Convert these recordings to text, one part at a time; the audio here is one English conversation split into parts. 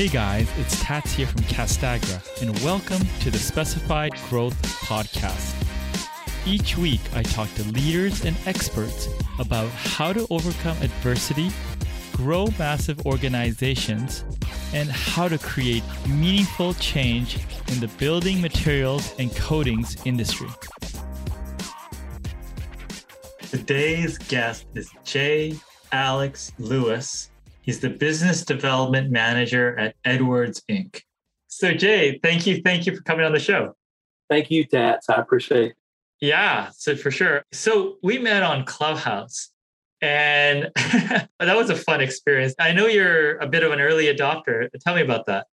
Hey guys, it's Tats here from Castagra, and welcome to the Specified Growth Podcast. Each week, I talk to leaders and experts about how to overcome adversity, grow massive organizations, and how to create meaningful change in the building materials and coatings industry. Today's guest is Jay Alex Lewis He's the business development manager at Edwards Inc. So, Jay, thank you. Thank you for coming on the show. Thank you, Tats. I appreciate it. Yeah, so for sure. So, we met on Clubhouse and that was a fun experience. I know you're a bit of an early adopter. Tell me about that.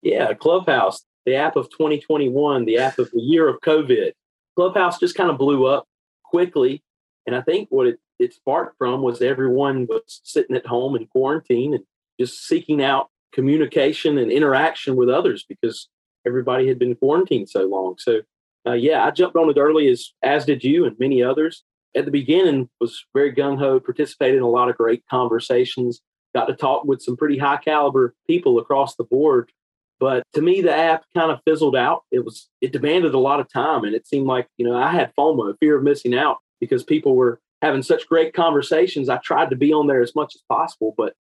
Yeah, Clubhouse, the app of 2021, the app of the year of COVID. Clubhouse just kind of blew up quickly. And I think what it it sparked from was everyone was sitting at home in quarantine and just seeking out communication and interaction with others because everybody had been quarantined so long. So, uh, yeah, I jumped on it early as as did you and many others. At the beginning, was very gung ho, participated in a lot of great conversations, got to talk with some pretty high caliber people across the board. But to me, the app kind of fizzled out. It was it demanded a lot of time, and it seemed like you know I had FOMO, fear of missing out, because people were having such great conversations. I tried to be on there as much as possible, but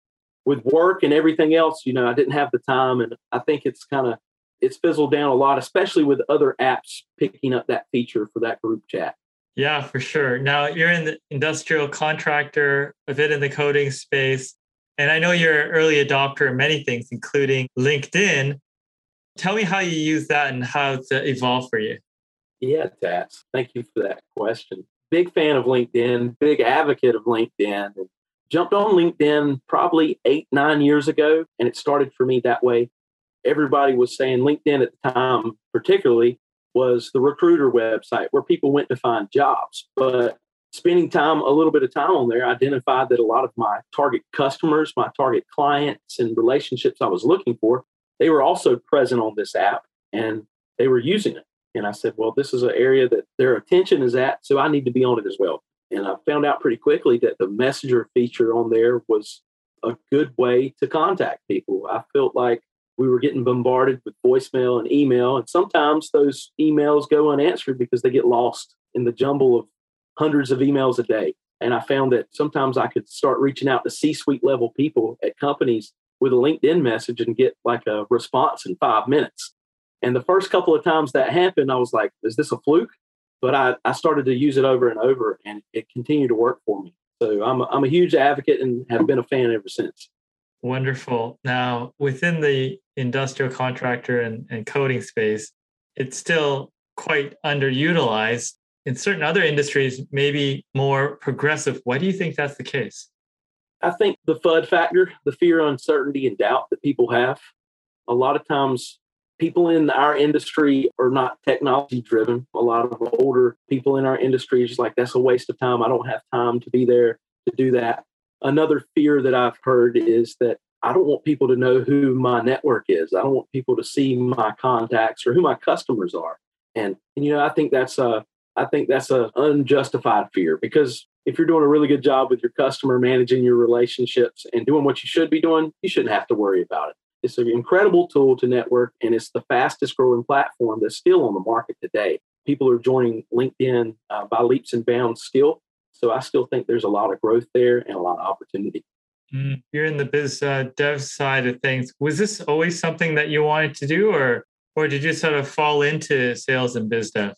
with work and everything else, you know, I didn't have the time. And I think it's kind of it's fizzled down a lot, especially with other apps picking up that feature for that group chat. Yeah, for sure. Now you're in the industrial contractor, a bit in the coating space. And I know you're an early adopter of many things, including LinkedIn. Tell me how you use that and how it's uh, evolved for you. Yeah, Tats. Thank you for that question big fan of LinkedIn, big advocate of LinkedIn. Jumped on LinkedIn probably eight, nine years ago, and it started for me that way. Everybody was saying LinkedIn at the time, particularly, was the recruiter website where people went to find jobs. But spending time, a little bit of time on there, identified that a lot of my target customers, my target clients, and relationships I was looking for, they were also present on this app and they were using it. And I said, well, this is an area that their attention is at, so I need to be on it as well. And I found out pretty quickly that the messenger feature on there was a good way to contact people. I felt like we were getting bombarded with voicemail and email, and sometimes those emails go unanswered because they get lost in the jumble of hundreds of emails a day. And I found that sometimes I could start reaching out to C suite level people at companies with a LinkedIn message and get like a response in five minutes. And the first couple of times that happened, I was like, is this a fluke? But I, I started to use it over and over and it continued to work for me. So I'm a, I'm a huge advocate and have been a fan ever since. Wonderful. Now, within the industrial contractor and, and coating space, it's still quite underutilized. In certain other industries, maybe more progressive. Why do you think that's the case? I think the FUD factor, the fear, uncertainty, and doubt that people have. A lot of times people in our industry are not technology driven. A lot of older people in our industry is like, that's a waste of time. I don't have time to be there to do that. Another fear that I've heard is that I don't want people to know who my network is. I don't want people to see my contacts or who my customers are. And, and you know, I think that's a I think that's a unjustified fear because if you're doing a really good job with your customer, managing your relationships and doing what you should be doing, you shouldn't have to worry about it. It's an incredible tool to network, and it's the fastest growing platform that's still on the market today. People are joining LinkedIn uh, by leaps and bounds still. So I still think there's a lot of growth there and a lot of opportunity. Mm, you're in the biz uh, dev side of things. Was this always something that you wanted to do, or or did you sort of fall into sales and biz dev?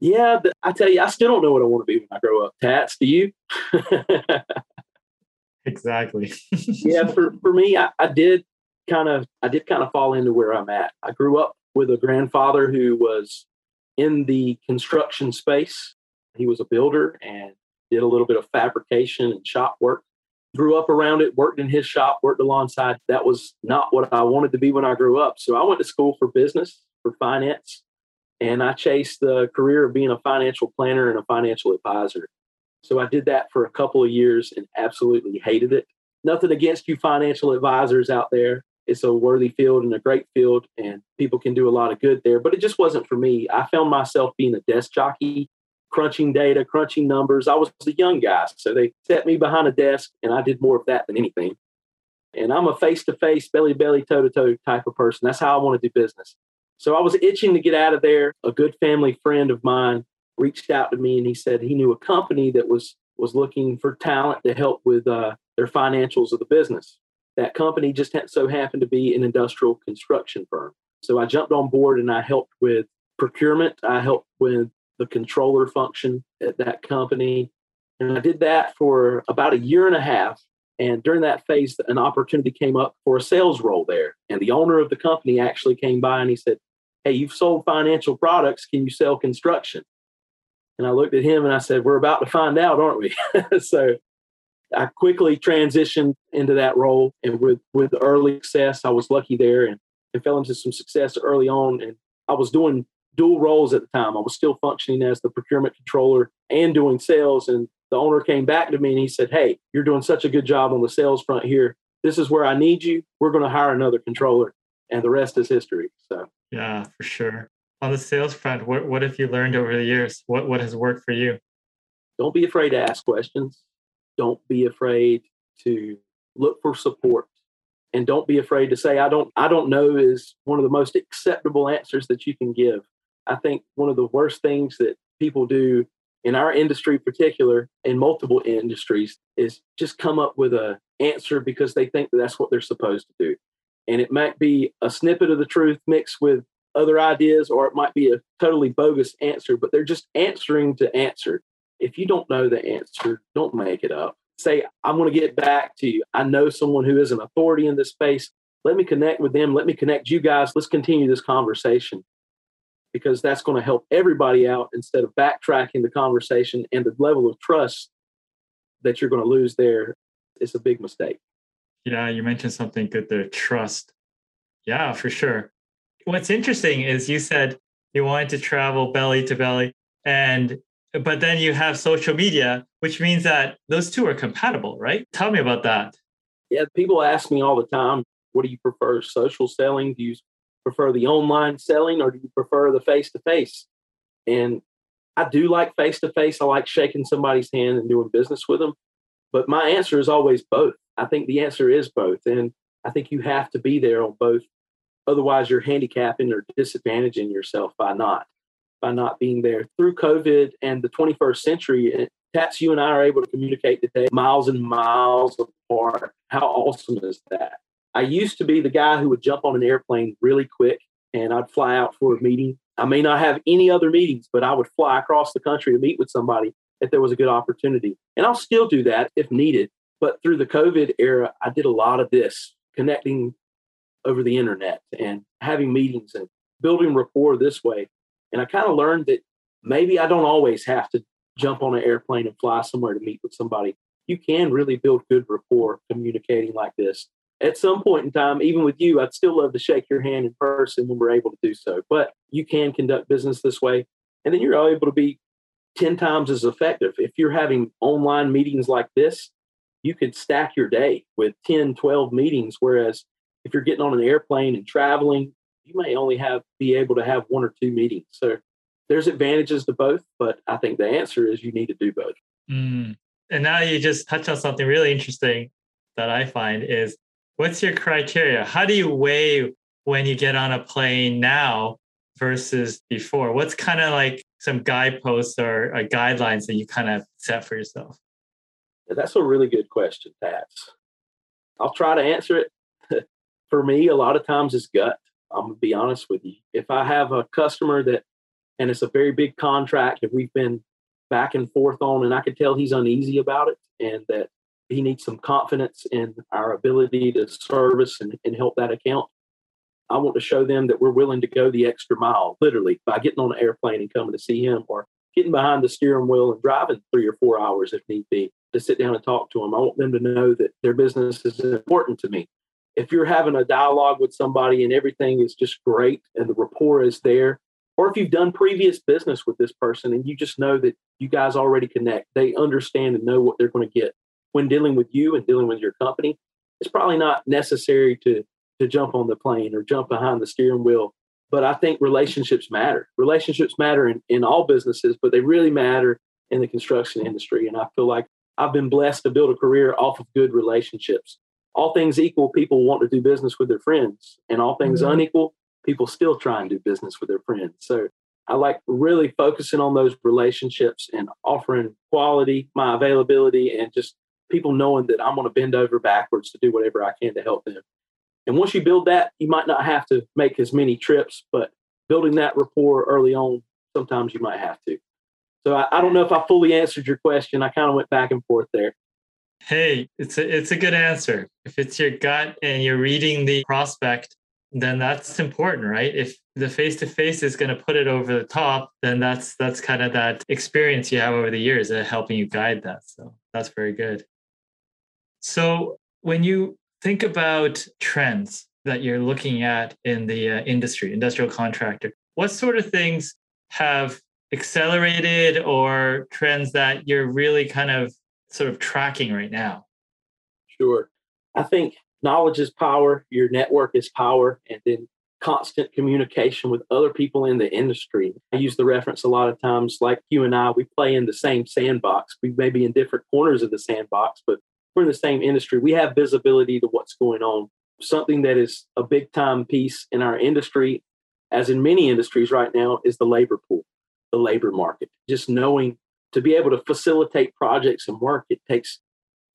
Yeah, I tell you, I still don't know what I want to be when I grow up. Tats, do you? exactly. yeah, for, for me, I, I did kind of I did kind of fall into where I'm at. I grew up with a grandfather who was in the construction space. He was a builder and did a little bit of fabrication and shop work. Grew up around it, worked in his shop, worked alongside. That was not what I wanted to be when I grew up. So I went to school for business, for finance, and I chased the career of being a financial planner and a financial advisor. So I did that for a couple of years and absolutely hated it. Nothing against you financial advisors out there it's a worthy field and a great field, and people can do a lot of good there. But it just wasn't for me. I found myself being a desk jockey, crunching data, crunching numbers. I was a young guy, so they set me behind a desk, and I did more of that than anything. And I'm a face to face, belly belly, toe to toe type of person. That's how I want to do business. So I was itching to get out of there. A good family friend of mine reached out to me and he said he knew a company that was was looking for talent to help with uh, their financials of the business. That company just so happened to be an industrial construction firm. So I jumped on board and I helped with procurement. I helped with the controller function at that company. And I did that for about a year and a half. And during that phase, an opportunity came up for a sales role there. And the owner of the company actually came by and he said, Hey, you've sold financial products. Can you sell construction? And I looked at him and I said, We're about to find out, aren't we? so I quickly transitioned into that role. And with, with early success, I was lucky there and, and fell into some success early on. And I was doing dual roles at the time. I was still functioning as the procurement controller and doing sales. And the owner came back to me and he said, Hey, you're doing such a good job on the sales front here. This is where I need you. We're going to hire another controller. And the rest is history. So, yeah, for sure. On the sales front, what, what have you learned over the years? What, what has worked for you? Don't be afraid to ask questions. Don't be afraid to look for support. And don't be afraid to say i don't i don't know is one of the most acceptable answers that you can give. I think one of the worst things that people do in our industry in particular in multiple industries is just come up with a answer because they think that that's what they're supposed to do. And it might be a snippet of the truth mixed with other ideas or it might be a totally bogus answer but they're just answering to answer if you don't know the answer don't make it up say i'm going to get back to you i know someone who is an authority in this space let me connect with them let me connect you guys let's continue this conversation because that's going to help everybody out instead of backtracking the conversation and the level of trust that you're going to lose there. It's a big mistake. Yeah, you mentioned something good there trust. Yeah, for sure. What's interesting is you said you wanted to travel belly to belly and but then you have social media which means that those two are compatible right tell me about that yeah people ask me all the time what do you prefer social selling do you prefer the online selling or do you prefer the face to face? And I do like face to face. I like shaking somebody's hand and doing business with them. But my answer is always both. I think the answer is both. And I think you have to be there on both. Otherwise, you're handicapping or disadvantaging yourself by not by not being there. Through COVID and the 21st century, Tats, you and I are able to communicate today miles and miles apart. How awesome is that? I used to be the guy who would jump on an airplane really quick and I'd fly out for a meeting. I may not have any other meetings, but I would fly across the country to meet with somebody if there was a good opportunity. And I'll still do that if needed. But through the COVID era, I did a lot of this connecting over the internet and having meetings and building rapport this way. And I kind of learned that maybe I don't always have to jump on an airplane and fly somewhere to meet with somebody. You can really build good rapport communicating like this at some point in time, even with you, I'd still love to shake your hand in person when we're able to do so. But you can conduct business this way. And then you're able to be 10 times as effective. If you're having online meetings like this, you could stack your day with 10, 12 meetings. Whereas if you're getting on an airplane and traveling, you may only have be able to have one or two meetings. So there's advantages to both, but I think the answer is you need to do both. Mm. And now you just touched on something really interesting that I find is what's your criteria? How do you weigh when you get on a plane now versus before? What's kind of like some guideposts or, or guidelines that you kind of set for yourself? That's a really good question, Tats. I'll try to answer it. for me, a lot of times it's gut. I'm gonna be honest with you. If I have a customer that, and it's a very big contract that we've been back and forth on, and I could tell he's uneasy about it, and that he needs some confidence in our ability to service and, and help that account. I want to show them that we're willing to go the extra mile, literally, by getting on an airplane and coming to see him or getting behind the steering wheel and driving three or four hours if need be to sit down and talk to them. I want them to know that their business is important to me. If you're having a dialogue with somebody and everything is just great and the rapport is there, or if you've done previous business with this person and you just know that you guys already connect, they understand and know what they're going to get when dealing with you and dealing with your company, it's probably not necessary to to jump on the plane or jump behind the steering wheel. But I think relationships matter. Relationships matter in, in all businesses, but they really matter in the construction industry. And I feel like I've been blessed to build a career off of good relationships. All things equal, people want to do business with their friends, and all things mm-hmm. unequal, people still try and do business with their friends. So I like really focusing on those relationships and offering quality, my availability, and just people knowing that I'm going to bend over backwards to do whatever I can to help them. And once you build that, you might not have to make as many trips, but building that rapport early on, sometimes you might have to. So I, I don't know if I fully answered your question. I kind of went back and forth there. Hey, it's a it's a good answer. If it's your gut and you're reading the prospect, then that's important, right? If the face to face is going to put it over the top, then that's that's kind of that experience you have over the years of helping you guide that. So that's very good. So when you think about trends that you're looking at in the uh, industry, industrial contractor, what sort of things have accelerated or trends that you're really kind of sort of tracking right now? Sure. I think knowledge is power, your network is power, and then constant communication with other people in the industry. I use the reference a lot of times, like you and I, we play in the same sandbox. We may be in different corners of the sandbox, but we're in the same industry. We have visibility to what's going on. Something that is a big time piece in our industry, as in many industries right now, is the labor pool, the labor market. Just knowing to be able to facilitate projects and work, it takes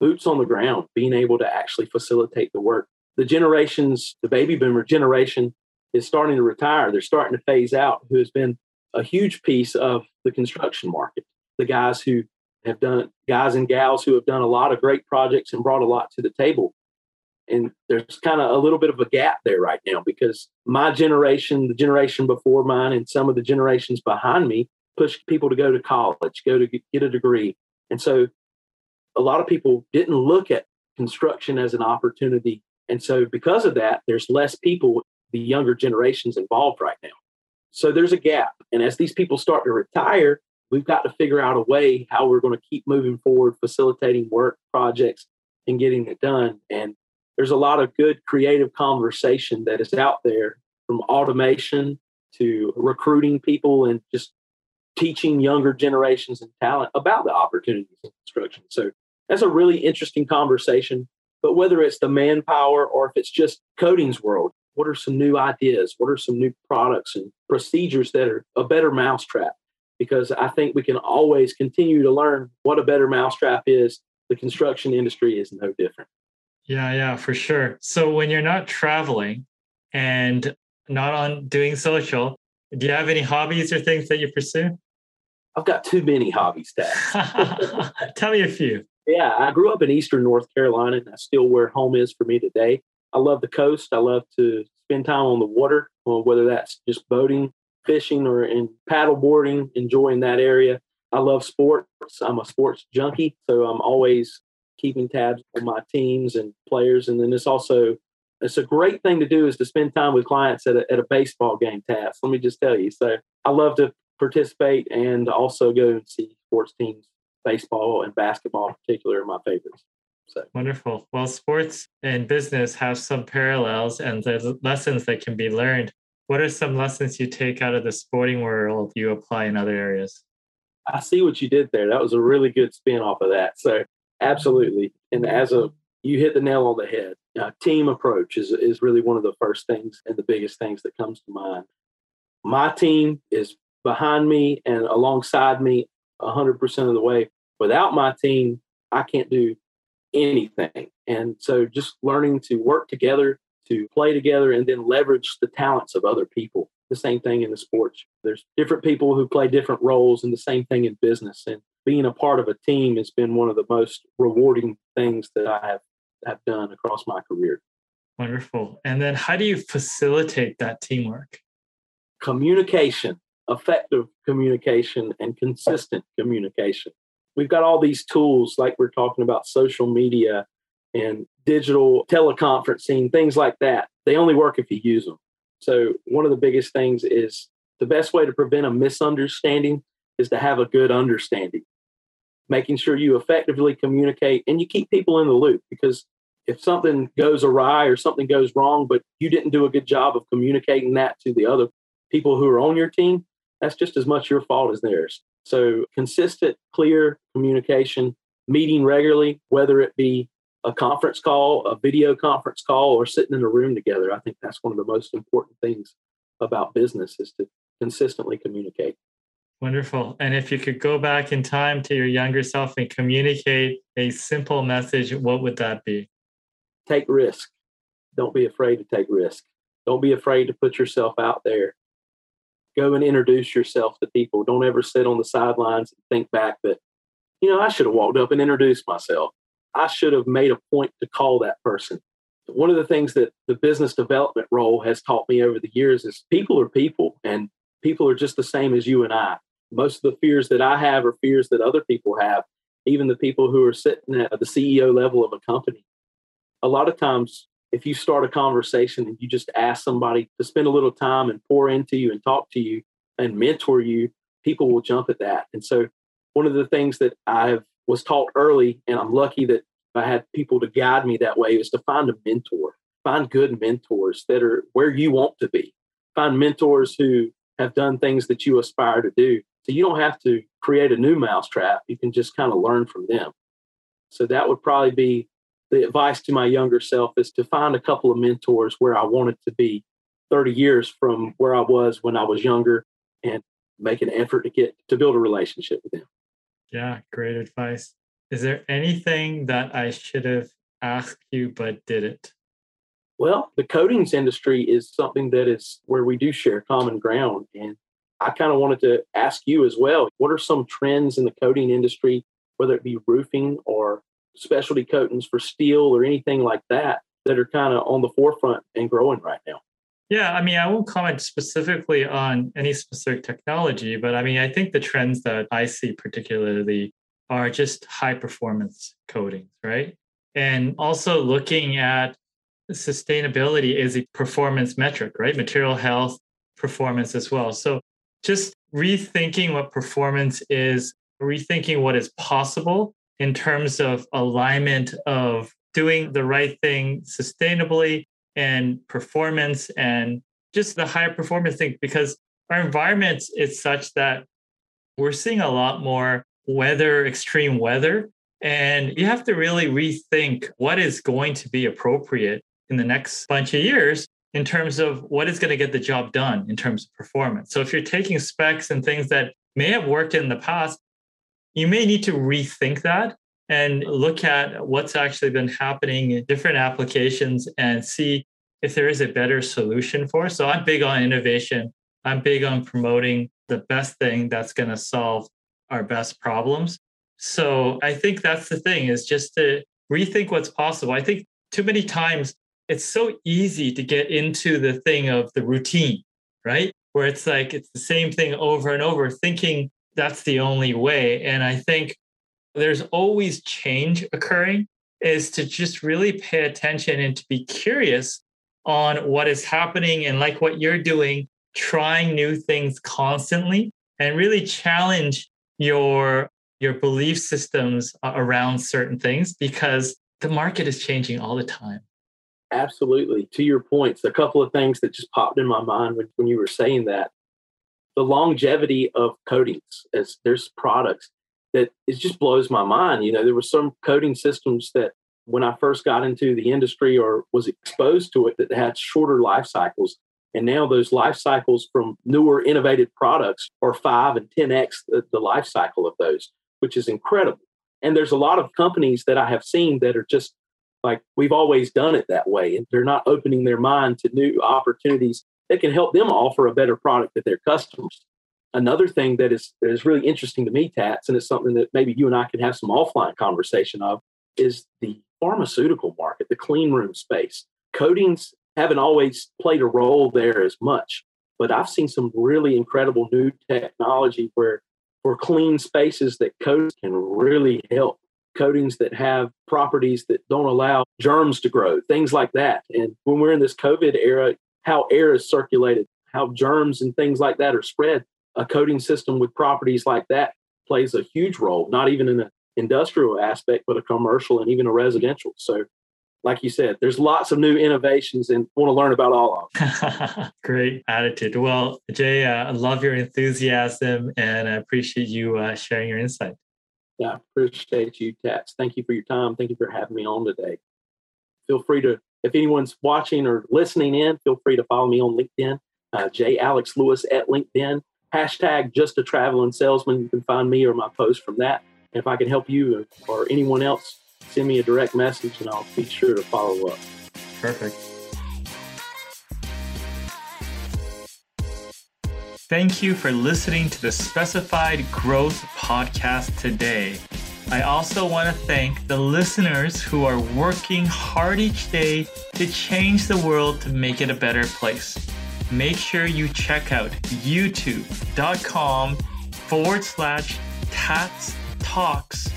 boots on the ground, being able to actually facilitate the work. The generations, the baby boomer generation is starting to retire. They're starting to phase out, who has been a huge piece of the construction market. The guys who have done, guys and gals who have done a lot of great projects and brought a lot to the table. And there's kind of a little bit of a gap there right now because my generation, the generation before mine, and some of the generations behind me push people to go to college, go to get a degree. And so a lot of people didn't look at construction as an opportunity. And so because of that, there's less people, the younger generations involved right now. So there's a gap. And as these people start to retire, we've got to figure out a way how we're going to keep moving forward, facilitating work projects and getting it done. And there's a lot of good creative conversation that is out there from automation to recruiting people and just teaching younger generations and talent about the opportunities in construction. So that's a really interesting conversation. But whether it's the manpower or if it's just coating's world, what are some new ideas? What are some new products and procedures that are a better mousetrap? Because I think we can always continue to learn what a better mousetrap is. The construction industry is no different. Yeah, yeah, for sure. So when you're not traveling and not on doing social, do you have any hobbies or things that you pursue? I've got too many hobbies, Tats. Tell me a few. Yeah, I grew up in Eastern North Carolina, and that's still where home is for me today. I love the coast. I love to spend time on the water, whether that's just boating, fishing, or in paddle boarding, enjoying that area. I love sports. I'm a sports junkie, so I'm always keeping tabs on my teams and players. And then it's also it's a great thing to do is to spend time with clients at a, at a baseball game. Tats. Let me just tell you. So I love to participate and also go and see sports teams. Baseball and basketball, in particular, are my favorites. So wonderful. Well, sports and business have some parallels, and there's lessons that can be learned. What are some lessons you take out of the sporting world you apply in other areas? I see what you did there. That was a really good spin off of that. So absolutely. And as a you hit the nail on the head. Uh, team approach is is really one of the first things and the biggest things that comes to mind. My team is behind me and alongside me 100% of the way. Without my team, I can't do anything. And so just learning to work together, to play together, and then leverage the talents of other people. The same thing in the sports. There's different people who play different roles, and the same thing in business. And being a part of a team has been one of the most rewarding things that I have, have done across my career. Wonderful. And then how do you facilitate that teamwork? Communication effective communication and consistent communication. We've got all these tools, like we're talking about social media and digital teleconferencing, things like that. They only work if you use them. So, one of the biggest things is the best way to prevent a misunderstanding is to have a good understanding, making sure you effectively communicate and you keep people in the loop because if something goes awry or something goes wrong, but you didn't do a good job of communicating that to the other people who are on your team, that's just as much your fault as theirs. So, consistent, clear communication, meeting regularly, whether it be a conference call, a video conference call, or sitting in a room together. I think that's one of the most important things about business is to consistently communicate. Wonderful. And if you could go back in time to your younger self and communicate a simple message, what would that be? Take risk. Don't be afraid to take risk. Don't be afraid to put yourself out there. Go and introduce yourself to people. Don't ever sit on the sidelines and think back that, you know, I should have walked up and introduced myself. I should have made a point to call that person. One of the things that the business development role has taught me over the years is people are people and people are just the same as you and I most of the fears that I have are fears that other people have, even the people who are sitting at the CEO level of a company. A lot of times, if you start a conversation and you just ask somebody to spend a little time and pour into you and talk to you and mentor you, people will jump at that. And so, one of the things that I was taught early, and I'm lucky that I had people to guide me that way, is to find a mentor, find good mentors that are where you want to be, find mentors who have done things that you aspire to do so you don't have to create a new mousetrap. You can just kind of learn from them. So that would probably be the advice to my younger self is to find a couple of mentors where I wanted to be 30 years from where I was when I was younger and make an effort to get to build a relationship with them. Yeah, great advice. Is there anything that I should have asked you but didn't? Well, the coatings industry is something that is where we do share common ground. And I kind of wanted to ask you as well what are some trends in the coating industry, whether it be roofing or specialty coatings for steel or anything like that, that are kind of on the forefront and growing right now? Yeah, I mean, I won't comment specifically on any specific technology, but I mean, I think the trends that I see particularly are just high performance coatings, right? And also looking at sustainability is a performance metric, right? Material health performance as well. So just rethinking what performance is, rethinking what is possible in terms of alignment of doing the right thing sustainably and performance and just the higher performance thing because our environment is such that we're seeing a lot more weather extreme weather and you have to really rethink what is going to be appropriate in the next bunch of years in terms of what is going to get the job done in terms of performance. So if you're taking specs and things that may have worked in the past, you may need to rethink that and look at what's actually been happening in different applications and see if there is a better solution for. So I'm big on innovation. I'm big on promoting the best thing that's going to solve our best problems. So I think that's the thing is just to rethink what's possible. I think too many times it's so easy to get into the thing of the routine, right? Where it's like it's the same thing over and over, thinking that's the only way. And I think there's always change occurring, is to just really pay attention and to be curious on what is happening and like what you're doing, trying new things constantly and really challenge your your belief systems uh, around certain things because the market is changing all the time Absolutely. To your points, a couple of things that just popped in my mind when, when you were saying that. The longevity of coatings, as there's products that it just blows my mind. You know, there were some coating systems that when I first got into the industry or was exposed to it that had shorter life cycles. And now those life cycles from newer innovative products are five and 10x the, the life cycle of those, which is incredible. And there's a lot of companies that I have seen that are just like we've always done it that way and they're not opening their mind to new opportunities that can help them offer a better product to their customers. Another thing that is that is really interesting to me tats and it's something that maybe you and i can have some offline conversation of is the pharmaceutical market the clean room space. Coatings haven't always played a role there as much but i've seen some really incredible new technology where for clean spaces that coatings can really help. Coatings that have properties that don't allow germs to grow, things like that. And when we're in this COVID era, how air is circulated, how germs and things like that are spread, a coating system with properties like that plays a huge role, not even in an industrial aspect, but a commercial and even a residential. So, like you said, there's lots of new innovations and want to learn about all of them. Great attitude. Well, Jay, uh, I love your enthusiasm and I appreciate you uh, sharing your insight. Yeah, I appreciate you, Tats. Thank you for your time. Thank you for having me on today. Feel free to, if anyone's watching or listening in, feel free to follow me on LinkedIn, uh, J. Alex Lewis at LinkedIn. Hashtag just a traveling salesman. You can find me or my post from that. And if I can help you or anyone else, send me a direct message and I'll be sure to follow up. Perfect. Thank you for listening to the Specified Growth Podcast today. I also want to thank the listeners who are working hard each day to change the world to make it a better place. Make sure you check out youtube.com forward slash tats talks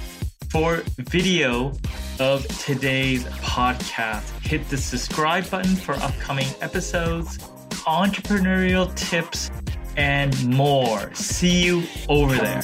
for video of today's podcast. Hit the subscribe button for upcoming episodes, entrepreneurial tips, and more. See you over there.